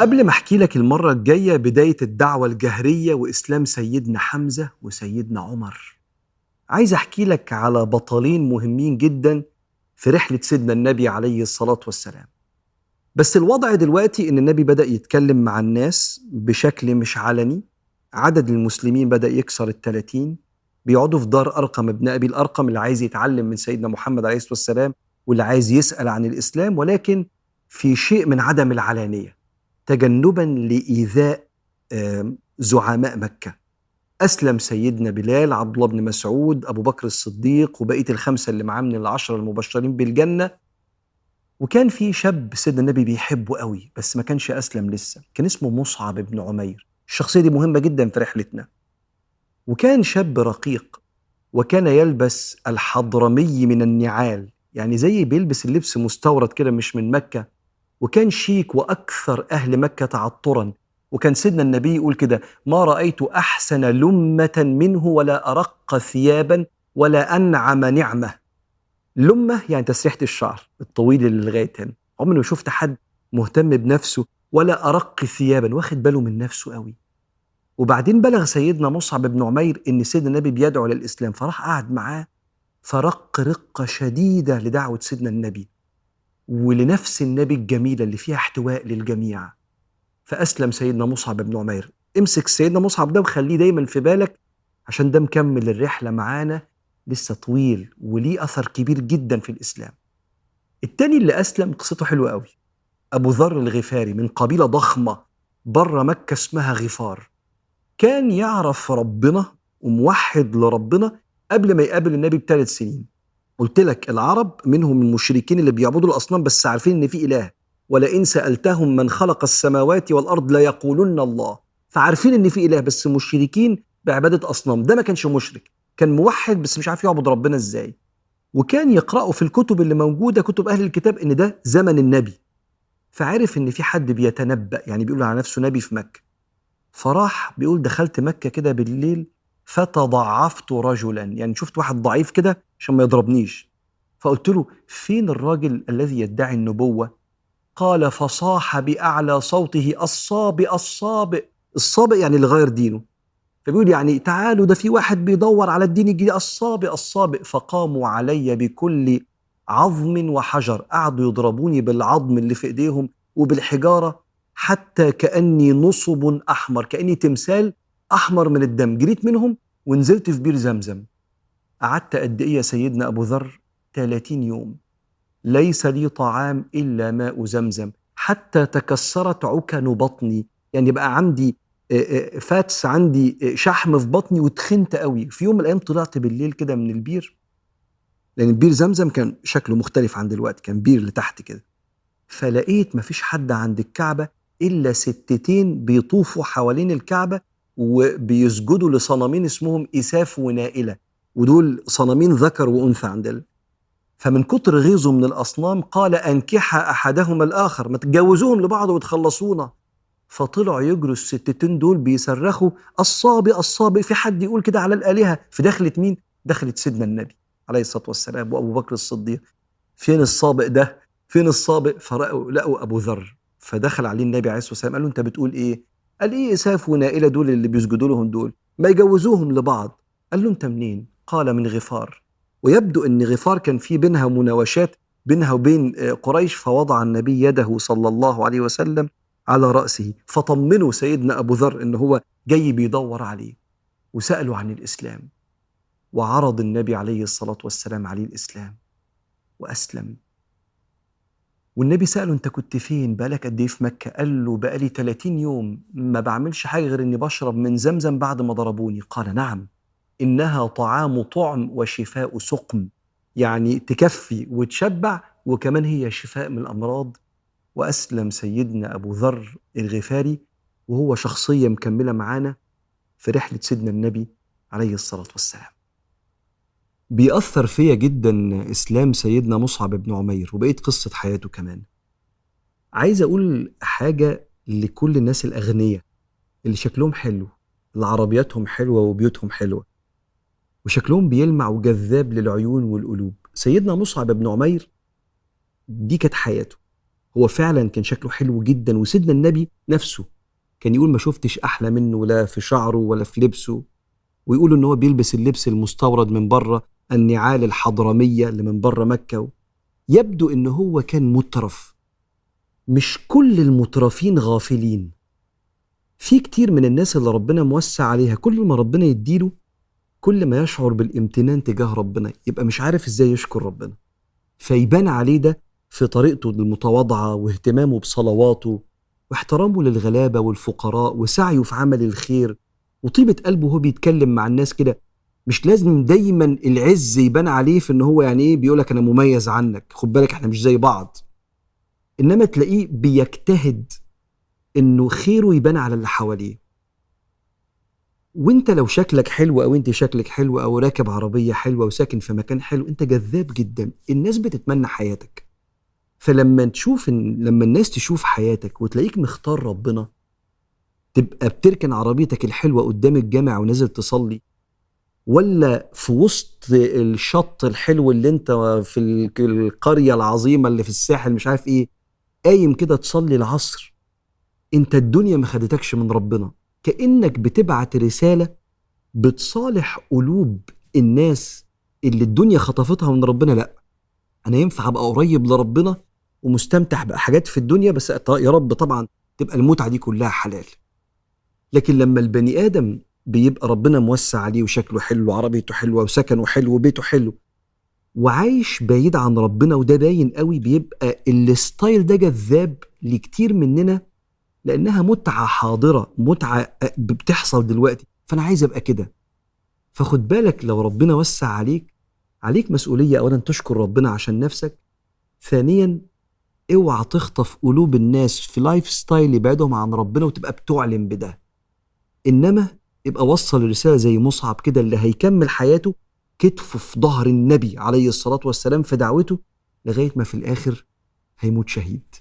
قبل ما أحكي لك المرة الجاية بداية الدعوة الجهرية وإسلام سيدنا حمزة وسيدنا عمر عايز أحكي لك على بطلين مهمين جدا في رحلة سيدنا النبي عليه الصلاة والسلام. بس الوضع دلوقتي إن النبي بدأ يتكلم مع الناس بشكل مش علني عدد المسلمين بدأ يكسر الثلاثين بيقعدوا في دار أرقم ابن أبي الأرقم اللي عايز يتعلم من سيدنا محمد عليه الصلاة والسلام واللي عايز يسأل عن الإسلام ولكن في شيء من عدم العلانية. تجنبا لإيذاء زعماء مكة. أسلم سيدنا بلال عبد الله بن مسعود أبو بكر الصديق وبقية الخمسة اللي معاه من العشرة المبشرين بالجنة. وكان في شاب سيدنا النبي بيحبه قوي بس ما كانش أسلم لسه. كان اسمه مصعب بن عمير. الشخصية دي مهمة جدا في رحلتنا. وكان شاب رقيق وكان يلبس الحضرمي من النعال. يعني زي بيلبس اللبس مستورد كده مش من مكة. وكان شيك وأكثر أهل مكة تعطرا. وكان سيدنا النبي يقول كده ما رأيت أحسن لمة منه ولا أرق ثيابا ولا أنعم نعمة. لمة يعني تسريحة الشعر الطويل اللي لغاية هنا عمري ما شفت حد مهتم بنفسه ولا أرق ثيابا واخد باله من نفسه قوي. وبعدين بلغ سيدنا مصعب بن عمير إن سيدنا النبي بيدعو للاسلام فراح قعد معاه فرق رقة شديدة لدعوة سيدنا النبي. ولنفس النبي الجميله اللي فيها احتواء للجميع. فأسلم سيدنا مصعب بن عمير. امسك سيدنا مصعب ده وخليه دايما في بالك عشان ده مكمل الرحلة معانا لسه طويل وليه أثر كبير جدا في الإسلام. التاني اللي أسلم قصته حلوة قوي. أبو ذر الغفاري من قبيلة ضخمة بره مكة اسمها غفار. كان يعرف ربنا وموحد لربنا قبل ما يقابل النبي بثلاث سنين. قلت لك العرب منهم المشركين اللي بيعبدوا الأصنام بس عارفين إن في إله. ولئن سألتهم من خلق السماوات والأرض ليقولن الله. فعارفين إن في إله بس مشركين بعبادة أصنام. ده ما كانش مشرك. كان موحد بس مش عارف يعبد ربنا إزاي. وكان يقرأوا في الكتب اللي موجودة كتب أهل الكتاب إن ده زمن النبي. فعرف إن في حد بيتنبأ يعني بيقول على نفسه نبي في مكة. فراح بيقول دخلت مكة كده بالليل فتضعفت رجلا. يعني شفت واحد ضعيف كده عشان ما يضربنيش. فقلت له فين الراجل الذي يدعي النبوة؟ قال فصاح بأعلى صوته الصابئ الصابئ. الصابئ يعني اللي غير دينه. فبيقول يعني تعالوا ده في واحد بيدور على الدين الجديد الصابئ الصابئ. فقاموا علي بكل عظم وحجر. قعدوا يضربوني بالعظم اللي في إيديهم وبالحجارة حتى كأني نصب أحمر كأني تمثال أحمر من الدم. جريت منهم ونزلت في بير زمزم. قعدت قد إيه يا سيدنا أبو ذر؟ 30 يوم. ليس لي طعام إلا ماء زمزم. حتى تكسرت عكن بطني. يعني بقى عندي fats عندي شحم في بطني وتخنت قوي. في يوم من الأيام طلعت بالليل كده من البير. لأن البير زمزم كان شكله مختلف عن دلوقتي كان بير لتحت كده. فلقيت مفيش حد عند الكعبة إلا ستتين بيطوفوا حوالين الكعبة وبيسجدوا لصنمين اسمهم إساف ونائلة. ودول صنمين ذكر وأنثى عندنا فمن كتر غيظه من الأصنام قال أنكح أحدهما الآخر ما تتجوزوهم لبعض وتخلصونا فطلعوا يجروا الستتين دول بيصرخوا الصابئ الصابئ في حد يقول كده على الآلهة في دخلة مين؟ دخلت سيدنا النبي عليه الصلاة والسلام وأبو بكر الصديق فين الصابئ ده؟ فين الصابئ؟ فرأوا لقوا أبو ذر فدخل عليه النبي عليه الصلاة والسلام قال له أنت بتقول إيه؟ قال إيه إساف ونائلة دول اللي بيسجدوا لهم دول؟ ما يجوزوهم لبعض قال له أنت منين؟ قال من غفار. ويبدو أن غفار كان في بينها مناوشات بينها وبين قريش فوضع النبي يده صلى الله عليه وسلم على رأسه فطمنوا سيدنا أبو ذر إن هو جاي بيدور عليه وسألوا عن الإسلام. وعرض النبي عليه الصلاة والسلام عليه الإسلام. وأسلم. والنبي سأله أنت كنت فين؟ بقالك قد إيه في مكة؟ قال له بقالي 30 يوم ما بعملش حاجة غير إني بشرب من زمزم بعد ما ضربوني. قال نعم. إنها طعام طعم وشفاء سقم. يعني تكفي وتشبع وكمان هي شفاء من الأمراض. وأسلم سيدنا أبو ذر الغفاري وهو شخصية مكملة معانا في رحلة سيدنا النبي عليه الصلاة والسلام. بيأثر فيا جدا إسلام سيدنا مصعب بن عمير وبقيت قصة حياته كمان. عايز أقول حاجة لكل الناس الأغنياء اللي شكلهم حلو اللي عربياتهم حلوة وبيوتهم حلوة. وشكلهم بيلمع وجذاب للعيون والقلوب. سيدنا مصعب بن عمير دي كانت حياته. هو فعلا كان شكله حلو جدا وسيدنا النبي نفسه كان يقول ما شفتش أحلى منه لا في شعره ولا في لبسه ويقولوا إن هو بيلبس اللبس المستورد من بره النعال الحضرمية اللي من بره مكة يبدو إن هو كان مترف. مش كل المترفين غافلين. في كتير من الناس اللي ربنا موسع عليها كل ما ربنا يديله كل ما يشعر بالامتنان تجاه ربنا يبقى مش عارف إزاي يشكر ربنا. فيبان عليه ده في طريقته المتواضعة واهتمامه بصلواته واحترامه للغلابة والفقراء وسعيه في عمل الخير. وطيبة قلبه وهو بيتكلم مع الناس كده مش لازم دايما العز يبان عليه في إن هو يعني إيه بيقول لك أنا مميز عنك خد بالك إحنا مش زي بعض. إنما تلاقيه بيجتهد إنه خيره يبان على اللي حواليه. وانت لو شكلك حلو أو انت شكلك حلو أو راكب عربية حلوة وساكن في مكان حلو انت جذاب جدا. الناس بتتمنى حياتك. فلما تشوف إن لما الناس تشوف حياتك وتلاقيك مختار ربنا تبقى بتركن عربيتك الحلوة قدام الجامع ونازل تصلي ولا في وسط الشط الحلو اللي انت في القرية العظيمة اللي في الساحل مش عارف إيه قايم كده تصلي العصر انت الدنيا ما خدتكش من ربنا. كأنك بتبعت رسالة بتصالح قلوب الناس اللي الدنيا خطفتها من ربنا. لا أنا ينفع أبقى قريب لربنا ومستمتع بحاجات في الدنيا بس يا رب طبعا تبقى المتعة دي كلها حلال. لكن لما البني آدم بيبقى ربنا موسع عليه وشكله حلو وعربيته حلوة وسكنه حلو وبيته حلو وعايش بعيد عن ربنا وده باين قوي بيبقى ال style ده جذاب لكتير مننا لأنها متعة حاضرة متعة بتحصل دلوقتي. فأنا عايز أبقى كده. فخد بالك لو ربنا وسع عليك عليك مسؤولية اولا تشكر ربنا عشان نفسك. ثانيا اوعى تخطف قلوب الناس في lifestyle يبعدهم عن ربنا وتبقى بتعلن بده. إنما يبقى وصل الرساله زي مصعب كده اللي هيكمل حياته كتفه في ظهر النبي عليه الصلاة والسلام في دعوته لغاية ما في الآخر هيموت شهيد.